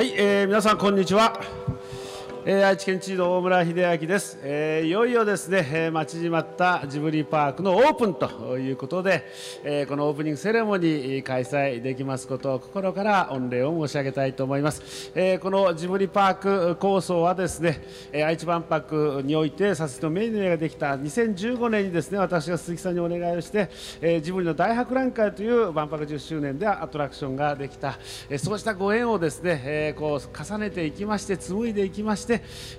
はい、えー、皆さんこんにちは。えー、愛知県知事の大村秀明です、えー、いよいよですね、えー、待ちに待ったジブリパークのオープンということで、えー、このオープニングセレモニー開催できますことを心から御礼を申し上げたいと思います、えー、このジブリパーク構想はですね、えー、愛知万博において撮影のメニューができた2015年にですね私が鈴木さんにお願いをして、えー、ジブリの大博覧会という万博10周年でアトラクションができた、えー、そうしたご縁をですね、えー、こう重ねていきまして紡いでいきまして、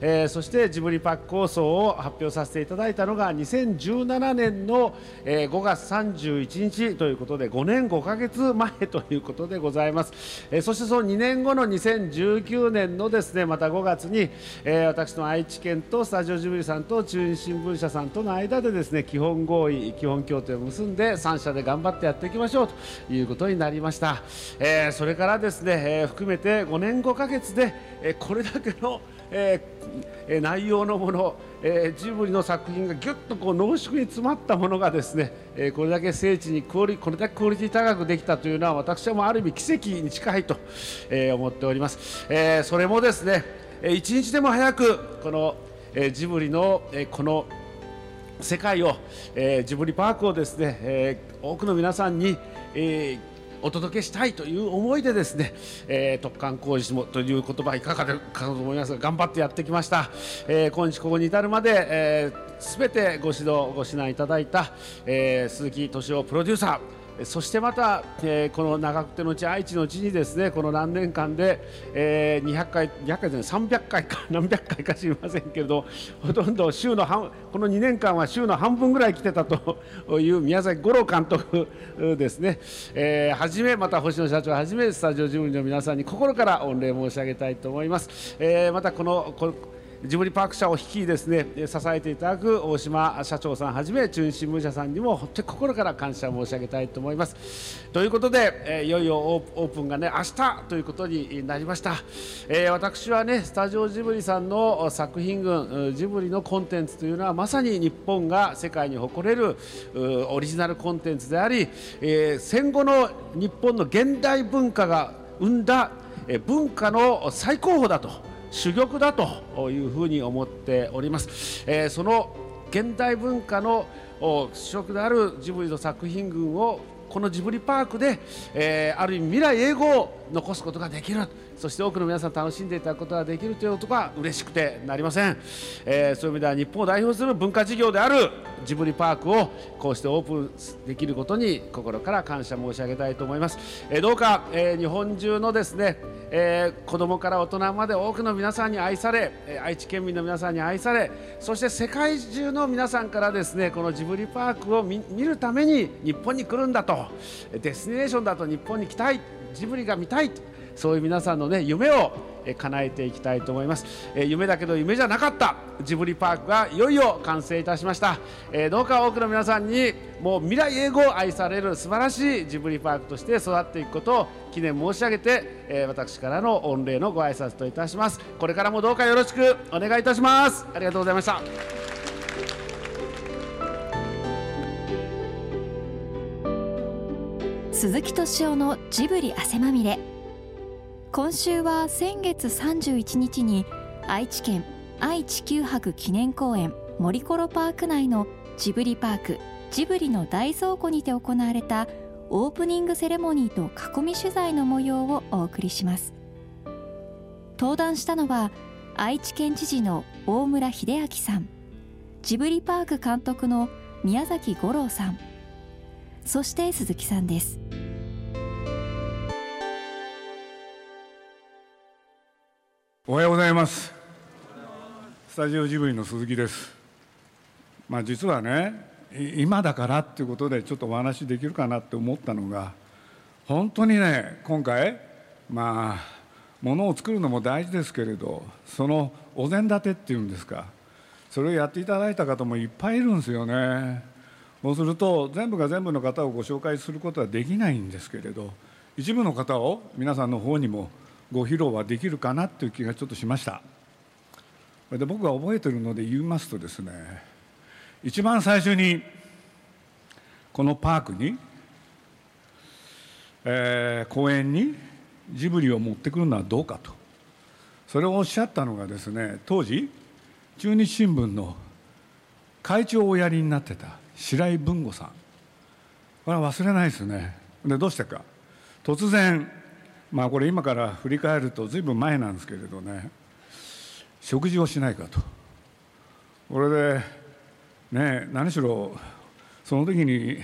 えー、そしてジブリパック構想を発表させていただいたのが2017年の、えー、5月31日ということで5年5か月前ということでございます、えー、そしてその2年後の2019年のですねまた5月に、えー、私の愛知県とスタジオジブリさんと中日新聞社さんとの間でですね基本合意基本協定を結んで3社で頑張ってやっていきましょうということになりました、えー、それからですね、えー、含めて5年5か月で、えー、これだけのえー、内容のもの、えー、ジブリの作品がぎゅっとこう濃縮に詰まったものがですね、えー、これだけ精緻にクオリこれだけクオリティ高くできたというのは私はもうある意味奇跡に近いと、えー、思っております、えー、それもですねえ一日でも早くこの、えー、ジブリの、えー、この世界を、えー、ジブリパークをですね、えー、多くの皆さんに、えー、お届けしたいという思いでですね、えー、特貫工事もという言葉いかがでかと思いますが頑張ってやってきました、えー、今日ここに至るまで、えー、全てご指導ご指南いただいた、えー、鈴木敏夫プロデューサーそしてまた、えー、この長久手の地愛知の地にですねこの何年間で、えー、200回200回ですね300回か 何百回か知りませんけれどほとんど週の半この2年間は週の半分ぐらい来てたという宮崎五郎監督ですね、えー、はじめまた星野社長はじめスタジオジブリの皆さんに心から御礼申し上げたいと思います。えー、またこのこジブリパーク社を率いですね支えていただく大島社長さんはじめ中日新聞社さんにも本当に心から感謝申し上げたいと思います。ということで、えいよいよオープンがね明日ということになりました、えー、私はねスタジオジブリさんの作品群ジブリのコンテンツというのはまさに日本が世界に誇れるオリジナルコンテンツであり、えー、戦後の日本の現代文化が生んだ文化の最高峰だと。珠玉だというふうに思っております、えー、その現代文化の主食であるジブリの作品群をこのジブリパークで、えー、ある意味未来永劫を残すことができる。そして多くの皆さん楽しんでいただくことができるということが嬉しくてなりません、えー、そういう意味では日本を代表する文化事業であるジブリパークをこうしてオープンできることに心から感謝申し上げたいと思います、えー、どうか、えー、日本中のですね、えー、子どもから大人まで多くの皆さんに愛され、え愛知県民の皆さんに愛されそして世界中の皆さんからですねこのジブリパークを見るために日本に来るんだと。デスティネーションだと日本に来たい。ジブリが見たいと。そういう皆さんの、ね、夢を叶えていきたいと思います、え夢だけど夢じゃなかった。ジブリパークがいよいよ完成いたしました、えどうか多くの皆さんにもう未来永劫愛される素晴らしいジブリパークとして育っていくことを記念申し上げて、え私からの御礼のご挨拶といたします。これからもどうかよろしくお願いいたします。ありがとうございました。鈴木敏夫のジブリ汗まみれ。今週は先月31日に愛知県愛・地球博記念公園森コロパーク内のジブリパークジブリの大倉庫にて行われたオープニングセレモニーと囲み取材の模様をお送りします。登壇したのは愛知県知事の大村秀明さん。ジブリパーク監督の宮崎五郎さん。そして鈴木さんです。おはようございます。スタジオジブリの鈴木です。まあ実はね今だからっていうことでちょっとお話できるかなって思ったのが本当にね今回まあものを作るのも大事ですけれどそのお膳立てっていうんですかそれをやっていただいた方もいっぱいいるんですよね。そうすると全部が全部の方をご紹介することはできないんですけれど一部の方を皆さんの方にもご披露はできるかなという気がちょっとしました。で僕が覚えてるので言いますとですね一番最初にこのパークに、えー、公園にジブリを持ってくるのはどうかと。それをおっしゃったのがですね当時中日新聞の会長をおやりになってた白井文吾さん。これは忘れないですね。でどうしてか。突然まあこれ今から振り返るとずいぶん前なんですけれどね。食事をしないかと。これでね何しろその時に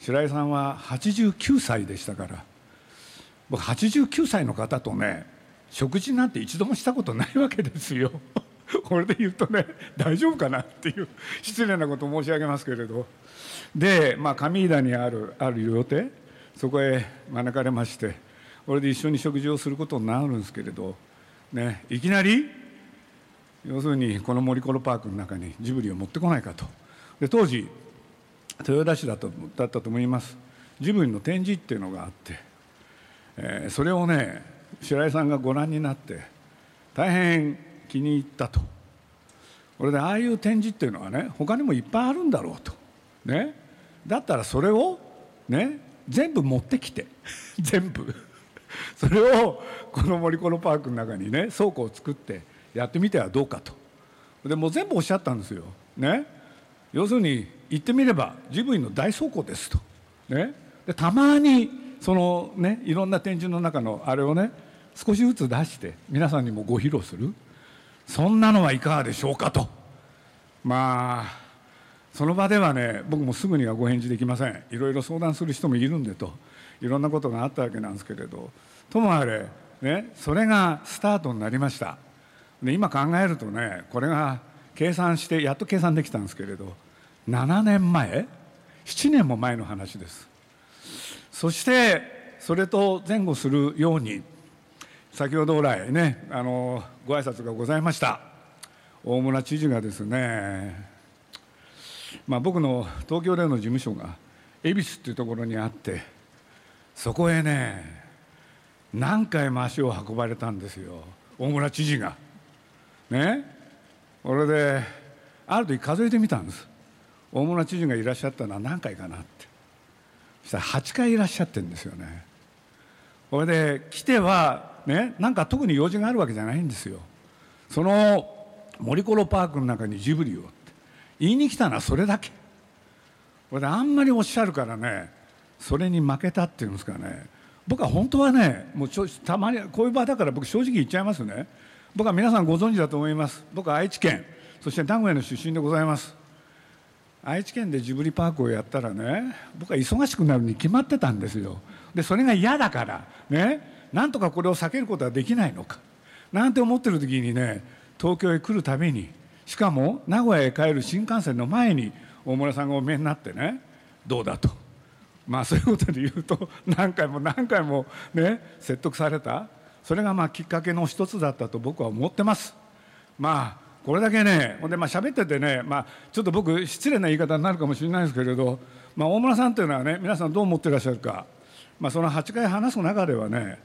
白井さんは89歳でしたから。僕89歳の方とね食事なんて一度もしたことないわけですよ。これで言うとね大丈夫かなっていう失礼なこと申し上げますけれど。で、まあ、上井田にあるある予定そこへ招かれましてこれで一緒に食事をすることになるんですけれど、ね、いきなり要するにこの森コロパークの中にジブリを持ってこないかと。で当時豊田市だとだったと思います。ジブリの展示っていうのがあって、えー、それをね白井さんがご覧になって大変気に入ったと。これでああいう展示っていうのはね他にもいっぱいあるんだろうと。ね。だったらそれをね全部持ってきて。全部。それをこの森コロパークの中にね倉庫を作ってやってみてはどうかと。でもう全部おっしゃったんですよ。ね。要するに言ってみればジブリの大倉庫ですと。ね。でたまにそのねいろんな展示の中のあれをね少しずつ出して皆さんにもご披露する。そんなのはいかがでしょうかと。まあその場ではね僕もすぐにはご返事できません。いろいろ相談する人もいるんでと。いろんなことがあったわけなんですけれどともあれ、ね、それがスタートになりました。で今考えるとねこれが計算してやっと計算できたんですけれど7年前？7年も前の話です。そしてそれと前後するように先ほど来ねあのご挨拶がございました。大村知事がですね、まあ、僕の東京での事務所が恵比寿っていうところにあってそこへね何回も足を運ばれたんですよ。大村知事が。ね。これである時数えてみたんです。大村知事がいらっしゃったのは何回かなって。そしたら8回いらっしゃってるんですよね。これで来てはねなんか特に用事があるわけじゃないんですよ。その森コロパークの中にジブリをって。言いに来たのはそれだけ。これであんまりおっしゃるからねそれに負けたっていうんですかね。僕は本当はねもうちょたまにこういう場だから僕正直言っちゃいますね。僕は皆さんご存知だと思います。僕は愛知県そして名古屋の出身でございます。愛知県でジブリパークをやったらね僕は忙しくなるに決まってたんですよ。でそれが嫌だからねなんとかこれを避けることはできないのか。なんて思ってる時にね東京へ来るたびにしかも名古屋へ帰る新幹線の前に大村さんがお見えになってねどうだと。まあそういうことで言うと何回も何回もね説得された。それがまあきっかけの一つだったと僕は思ってます。まあこれだけねほんでまあ喋っててねまあちょっと僕失礼な言い方になるかもしれないですけれど、まあ、大村さんというのはね皆さんどう思ってらっしゃるか、まあ、その8回話す中ではね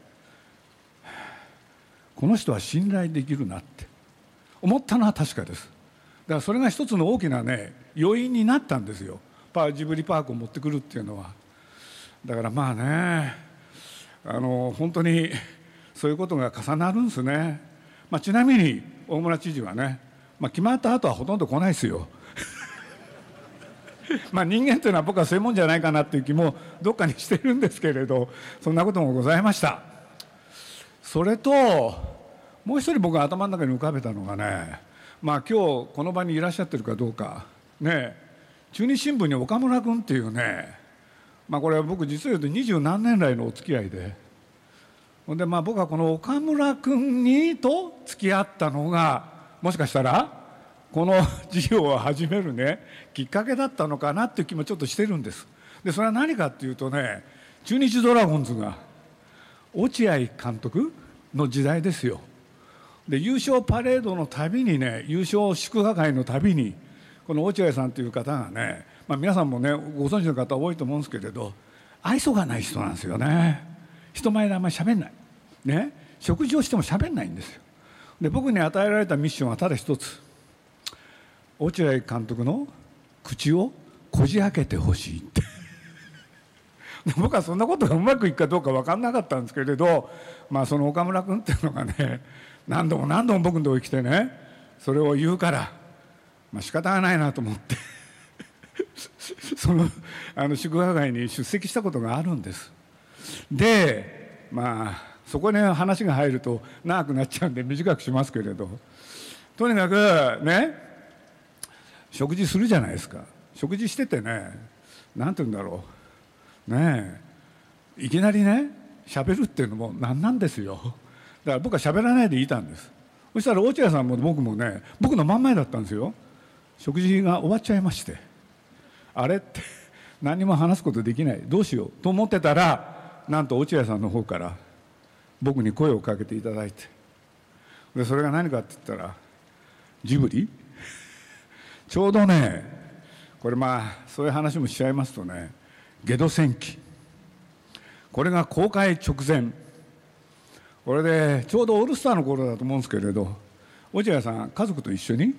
この人は信頼できるなって思ったのは確かです。だからそれが一つの大きなね要因になったんですよ。パジブリパークを持ってくるっていうのは。だからまあねあの本当にそういうことが重なるんですね、まあ、ちなみに大村知事はね、まあ、決まった後はほとんど来ないですよ。まあ人間というのは僕はそういうもんじゃないかなっていう気もどっかにしてるんですけれどそんなこともございました。それともう一人僕が頭の中に浮かべたのがねまあ今日この場にいらっしゃってるかどうか。ね中日新聞に岡村君っていうねまあこれは僕実を言うと二十何年来のお付き合いで。ほんでまあ僕はこの岡村君にと付き合ったのがもしかしたらこの事業を始めるねきっかけだったのかなっていう気もちょっとしてるんです。でそれは何かっていうとね中日ドラゴンズが落合監督の時代ですよ。で優勝パレードのたびにね優勝祝賀会のたびにこの落合さんという方がね、まあ、皆さんもねご存知の方多いと思うんですけれど愛想がない人なんですよね。人前であんまり喋んない。ね。食事をしても喋んないんですよ。で僕に与えられたミッションはただ一つ。落合監督の口をこじ開けてほしいって。僕はそんなことがうまくいくかどうか分かんなかったんですけれど、まあ、その岡村君っていうのがね何度も何度も僕のとこに来てねそれを言うからまあ仕方がないなと思って。のあの祝賀会に出席したことがあるんです。でまあそこに話が入ると長くなっちゃうんで短くしますけれど。とにかくね食事するじゃないですか。食事しててね何て言うんだろう。ねいきなりね喋るっていうのも何なんですよ。だから僕は喋らないでいたんです。そしたら落合さんも僕もね僕の真ん前だったんですよ。食事が終わっちゃいまして。あれって 何も話すことできないどうしようと思ってたらなんと落合さんの方から僕に声をかけていただいてでそれが何かって言ったらジブリ？ちょうどねこれまあそういう話もしちゃいますとねゲド戦記。これが公開直前。これでちょうどオールスターの頃だと思うんですけれど落合さん家族と一緒に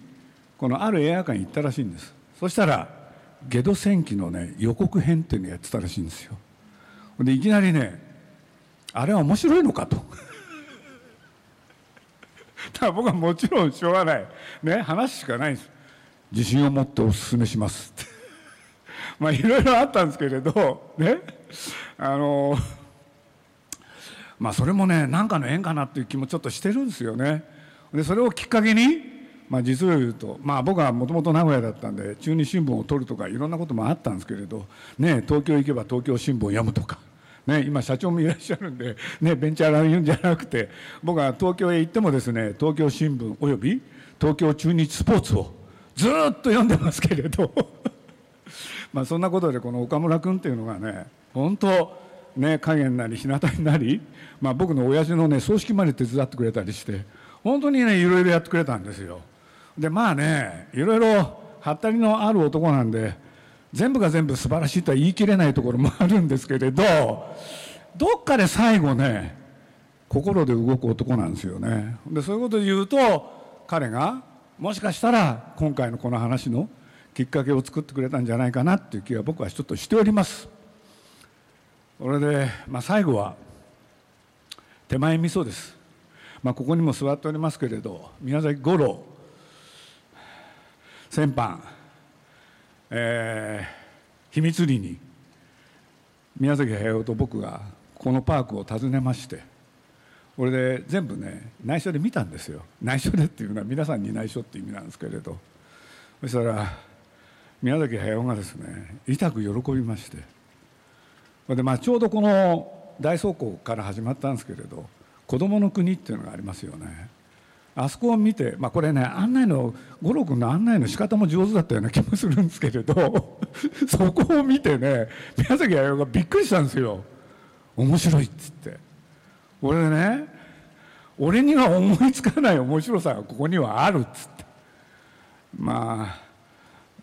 このある映画館に行ったらしいんです。そしたらゲド戦記のね予告編っていうのやってたらしいんですよ。でいきなりねあれは面白いのかと。だ僕はもちろんしょうがない。ね話しかないんです。自信を持ってお勧めしますって。まあいろいろあったんですけれどね。あのまあそれもね何かの縁かなっていう気もちょっとしてるんですよね。でそれをきっかけにまあ、実を言うと、まあ、僕はもともと名古屋だったんで中日新聞を取るとかいろんなこともあったんですけれど、ね、東京行けば東京新聞を読むとか、ね、今社長もいらっしゃるんで、ね、ベンチャーラインじゃなくて僕は東京へ行ってもですね東京新聞および東京中日スポーツをずっと読んでますけれど まあそんなことでこの岡村君っていうのがね本当ね影になり日向になり、まあ、僕の親父のね葬式まで手伝ってくれたりして本当にねいろいろやってくれたんですよ。でまあねいろいろはったりのある男なんで全部が全部素晴らしいとは言い切れないところもあるんですけれどどっかで最後ね心で動く男なんですよね。でそういうことで言うと彼がもしかしたら今回のこの話のきっかけを作ってくれたんじゃないかなっていう気は僕はちょっとしております。それで、まあ、最後は手前味噌です、まあ、ここにも座っておりますけれど宮崎五郎先般、えー、秘密裏に宮崎駿と僕がこのパークを訪ねましてこれで全部ね内緒で見たんですよ。内緒でっていうのは皆さんに内緒っていう意味なんですけれど。そしたら宮崎駿がですね痛く喜びまして。で、まあ、ちょうどこの大倉庫から始まったんですけれど「子どもの国」っていうのがありますよね。あそこを見て、まあ、これね案内の五郎君の案内の仕方も上手だったような気もするんですけれど そこを見てね宮崎駿がびっくりしたんですよ。面白いっつって。俺ね俺には思いつかない面白さがここにはあるっつって。まあ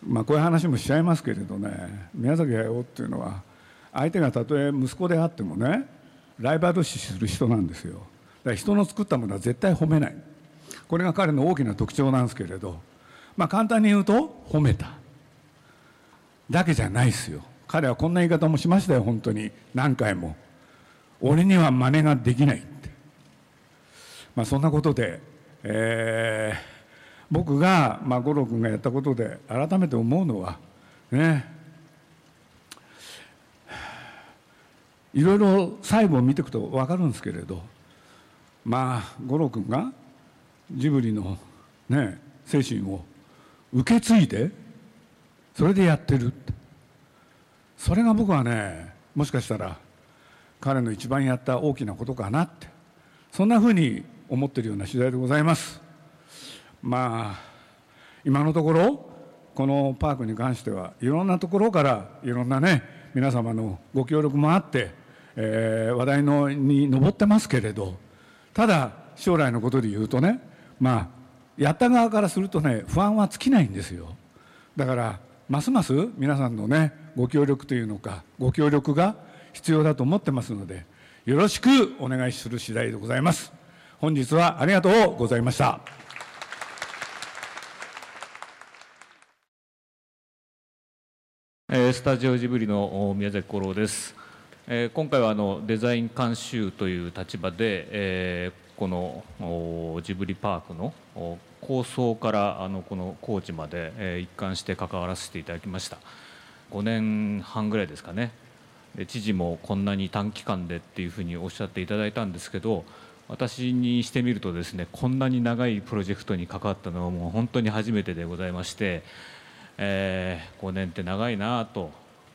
まあこういう話もしちゃいますけれどね宮崎駿っていうのは相手がたとえ息子であってもねライバル視する人なんですよ。だから人の作ったものは絶対褒めない。これが彼の大きな特徴なんですけれど、まあ、簡単に言うと褒めた。だけじゃないですよ。彼はこんな言い方もしましたよ本当に。何回も。俺には真似ができないって、まあ、そんなことで、えー、僕が、まあ、五郎君がやったことで改めて思うのはねいろいろ細部を見ていくと分かるんですけれどまあ五郎君がジブリのね精神を受け継いでそれでやってるって。それが僕はねもしかしたら彼の一番やった大きなことかなってそんなふうに思ってるような次第でございます。まあ今のところこのパークに関してはいろんなところからいろんなね皆様のご協力もあって、えー、話題のに上ってますけれどただ将来のことで言うとねまあやった側からするとね不安は尽きないんですよ。だからますます皆さんのねご協力というのかご協力が必要だと思ってますのでよろしくお願いする次第でございます。本日はありがとうございました。スタジオジブリの宮崎五郎です。今回はあのデザイン監修という立場でこのジブリパークの構想からあのこの工事まで、一貫して関わらせていただきました。5年半ぐらいですかね。で知事もこんなに短期間でっていうふうにおっしゃっていただいたんですけど私にしてみるとですねこんなに長いプロジェクトに関わったのはもう本当に初めてでございまして、えー、5年って長いなと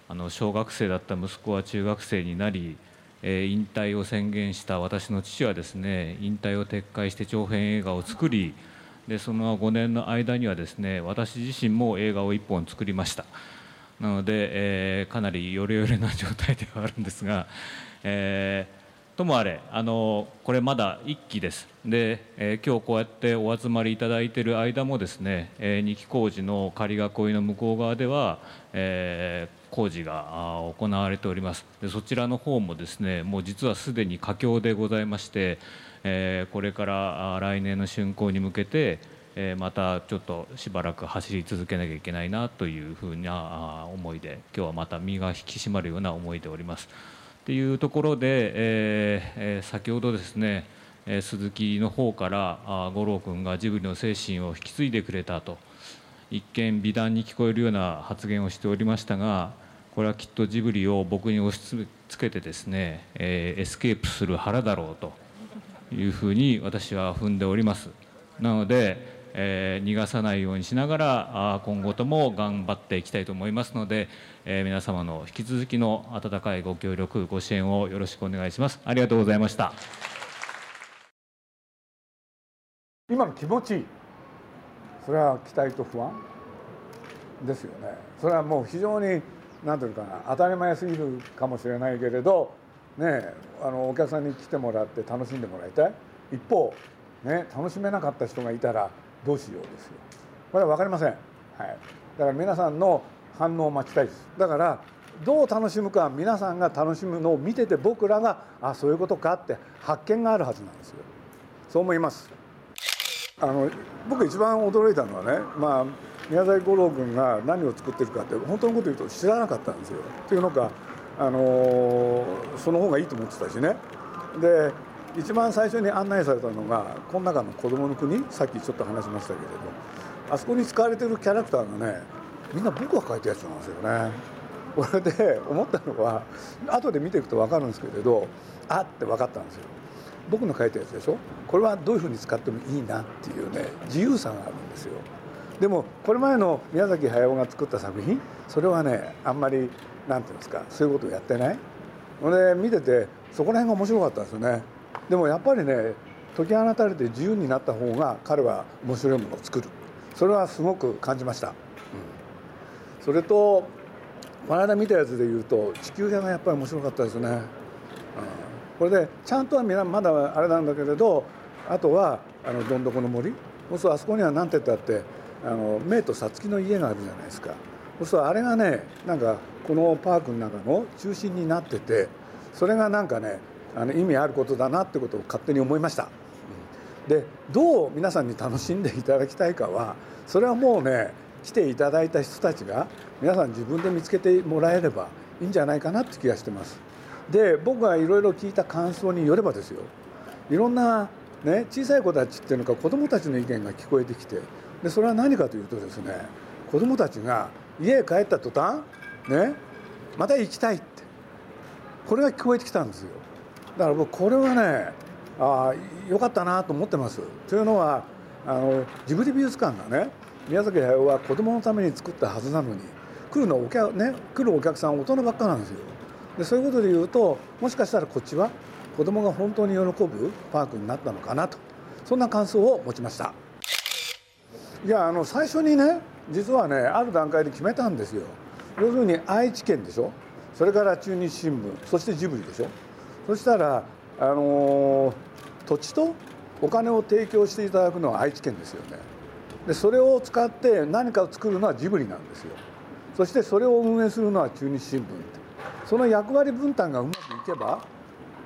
あの小学生だった息子は中学生になり、え、引退を宣言した私の父はですね引退を撤回して長編映画を作りでその5年の間にはですね私自身も映画を1本作りました。なので、えー、かなりヨレヨレな状態ではあるんですが、えーともあれあのこれまだ1期です。で、えー、今日こうやってお集まりいただいている間もですね、えー、2期工事の仮囲いの向こう側では、えー、工事が行われておりますでそちらの方もですねもう実はすでに佳境でございまして、えー、これから来年の竣工に向けてえまたちょっとしばらく走り続けなきゃいけないなというふうな思いで今日はまた身が引き締まるような思いでおります。っていうところで、えー、先ほどですね鈴木の方から五郎君がジブリの精神を引き継いでくれたと一見美談に聞こえるような発言をしておりましたがこれはきっとジブリを僕に押し付けてですね、えー、エスケープする腹だろうというふうに私は踏んでおります。なのでえー、逃がさないようにしながら今後とも頑張っていきたいと思いますので、えー、皆様の引き続きの温かいご協力ご支援をよろしくお願いします。ありがとうございました。今の気持ちそれは期待と不安ですよね。それはもう非常に何ていうかな当たり前すぎるかもしれないけれどねあのお客さんに来てもらって楽しんでもらいたい。一方ね楽しめなかった人がいたらどうしようですよ。これは分かりません、はい、だから皆さんの反応を待ちたいです。だからどう楽しむか皆さんが楽しむのを見てて僕らがあそういうことかって発見があるはずなんですよ。そう思います。あの僕一番驚いたのはねまあ宮崎五郎君が何を作ってるかって本当のこと言うと知らなかったんですよというのかあのその方がいいと思ってたしねで一番最初に案内されたのがこの中の「子どもの国」さっきちょっと話しましたけれどあそこに使われてるキャラクターがねみんな僕が描いたやつなんですよね。これで思ったのは後で見ていくと分かるんですけれどあって分かったんですよ。僕の描いたやつでしょ？これはどういうふうに使ってもいいなっていうね自由さがあるんですよ。でもこれ前の宮崎駿が作った作品それはねあんまり何て言うんですかそういうことをやってないの。で見ててそこら辺が面白かったんですよね。でもやっぱりね解き放たれて自由になった方が彼は面白いものを作るそれはすごく感じました、うん、それとこの間見たやつで言うと地球屋がやっぱり面白かったですね、うん、これでちゃんとはまだあれなんだけれどあとはあのどんどこの森そうするとあそこには何て言ったってあのメイとサツキの家があるじゃないですかそうするとあれがねなんかこのパークの中の中心になっててそれがなんかねあの意味あることだなってことを勝手に思いました。でどう皆さんに楽しんでいただきたいかはそれはもうね来ていただいた人たちが皆さん自分で見つけてもらえればいいんじゃないかなって気がしてます。で僕がいろいろ聞いた感想によればですよいろんな、ね、小さい子たちっていうのか子どもたちの意見が聞こえてきてでそれは何かというとですね子どもたちが家へ帰った途端ねまた行きたいってこれが聞こえてきたんですよ。だから僕これはねああよかったなと思ってます。というのはあのジブリ美術館がね宮崎駿は子供のために作ったはずなのに来るのお客、ね、来るお客さん大人ばっかなんですよ。でそういうことで言うともしかしたらこっちは子供が本当に喜ぶパークになったのかなと。そんな感想を持ちました。いやあの最初にね実はねある段階で決めたんですよ。要するに愛知県でしょ？それから中日新聞そしてジブリでしょ？そしたら、あのー、土地とお金を提供していただくのは愛知県ですよね。でそれを使って何かを作るのはジブリなんですよ。そしてそれを運営するのは中日新聞って。その役割分担がうまくいけば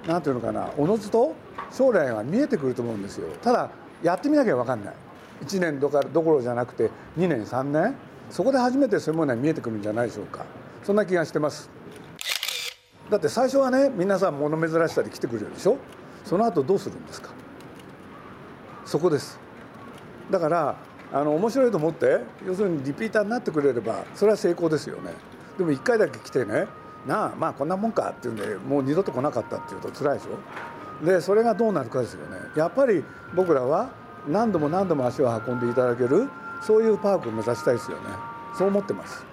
何ていうのかなおのずと将来が見えてくると思うんですよ。ただやってみなきゃ分かんない。1年どころじゃなくて2年3年。そこで初めてそういうものが見えてくるんじゃないでしょうか。そんな気がしてます。だって最初はね皆さん物珍しさで来てくれるでしょ？その後どうするんですか？そこです。だからあの面白いと思って要するにリピーターになってくれればそれは成功ですよね。でも1回だけ来てねなあまあこんなもんかっていうんでもう二度と来なかったっていうと辛いでしょ？でそれがどうなるかですよね。やっぱり僕らは何度も何度も足を運んでいただけるそういうパークを目指したいですよね。そう思ってます。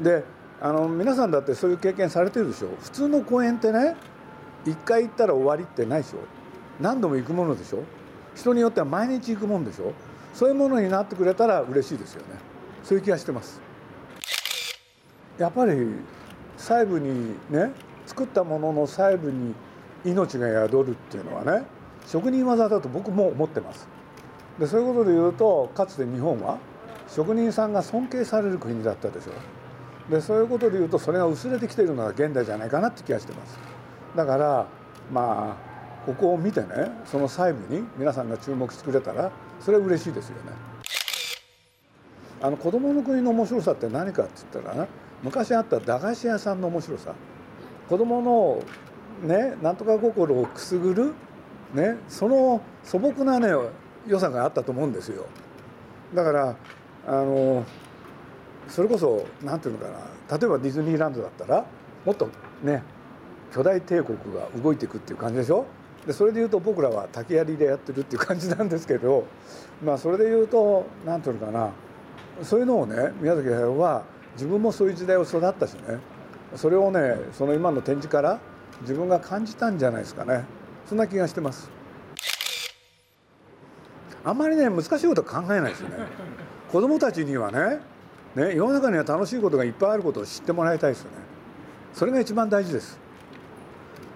であの皆さんだってそういう経験されてるでしょ？普通の公園ってね1回行ったら終わりってないでしょ？何度も行くものでしょ？人によっては毎日行くもんでしょ？そういうものになってくれたら嬉しいですよね。そういう気がしてます。やっぱり細部にね作ったものの細部に命が宿るっていうのはね職人技だと僕も思ってます。でそういうことで言うとかつて日本は職人さんが尊敬される国だったでしょ。でそういうことで言うとそれが薄れてきているのが現代じゃないかなって気がしてます。だからまあここを見てねその細部に皆さんが注目してくれたらそれは嬉しいですよね。あの子供の国の面白さって何かって言ったら、ね、昔あった駄菓子屋さんの面白さ。子供のねなんとか心をくすぐるねその素朴なね良さがあったと思うんですよ。だからあのそれこそ何ていうのかな。例えばディズニーランドだったらもっとね巨大帝国が動いていくっていう感じでしょ。でそれでいうと僕らは竹槍でやってるっていう感じなんですけどまあそれでいうと何ていうのかな。そういうのをね宮崎駿は自分もそういう時代を育ったしね。それをねその今の展示から自分が感じたんじゃないですかね。そんな気がしてます。あんまりね難しいこと考えないですよね。子供たちにはねね世の中には楽しいことがいっぱいあることを知ってもらいたいですよね。それが一番大事です。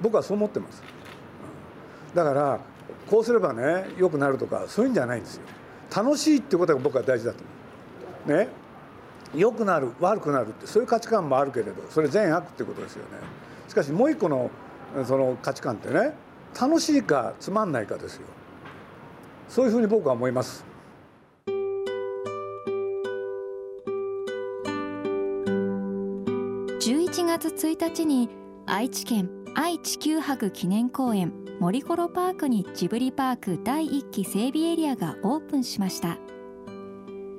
僕はそう思ってます。だからこうすればね良くなるとかそういうんじゃないんですよ。楽しいってことが僕は大事だと思う。ね。良くなる悪くなるってそういう価値観もあるけれどそれ善悪ってことですよね。しかしもう一個のその価値観ってね楽しいかつまんないかですよ。そういうふうに僕は思います。11月1日に愛知県愛・地球博記念公園森コロパークにジブリパーク第1期整備エリアがオープンしました。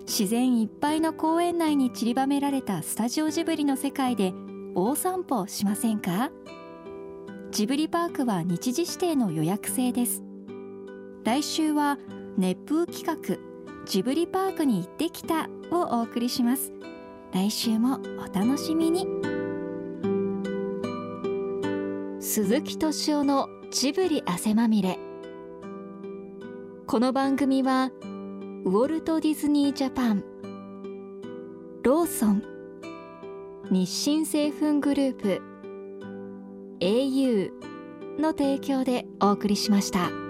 自然いっぱいの公園内に散りばめられたスタジオジブリの世界で大散歩しませんか？ジブリパークは日時指定の予約制です。来週は熱風企画ジブリパークに行ってきたをお送りします。来週もお楽しみに。鈴木敏夫のジブリ汗まみれ。この番組はウォルト・ディズニー・ジャパン。ローソン。日清製粉グループ。au の提供でお送りしました。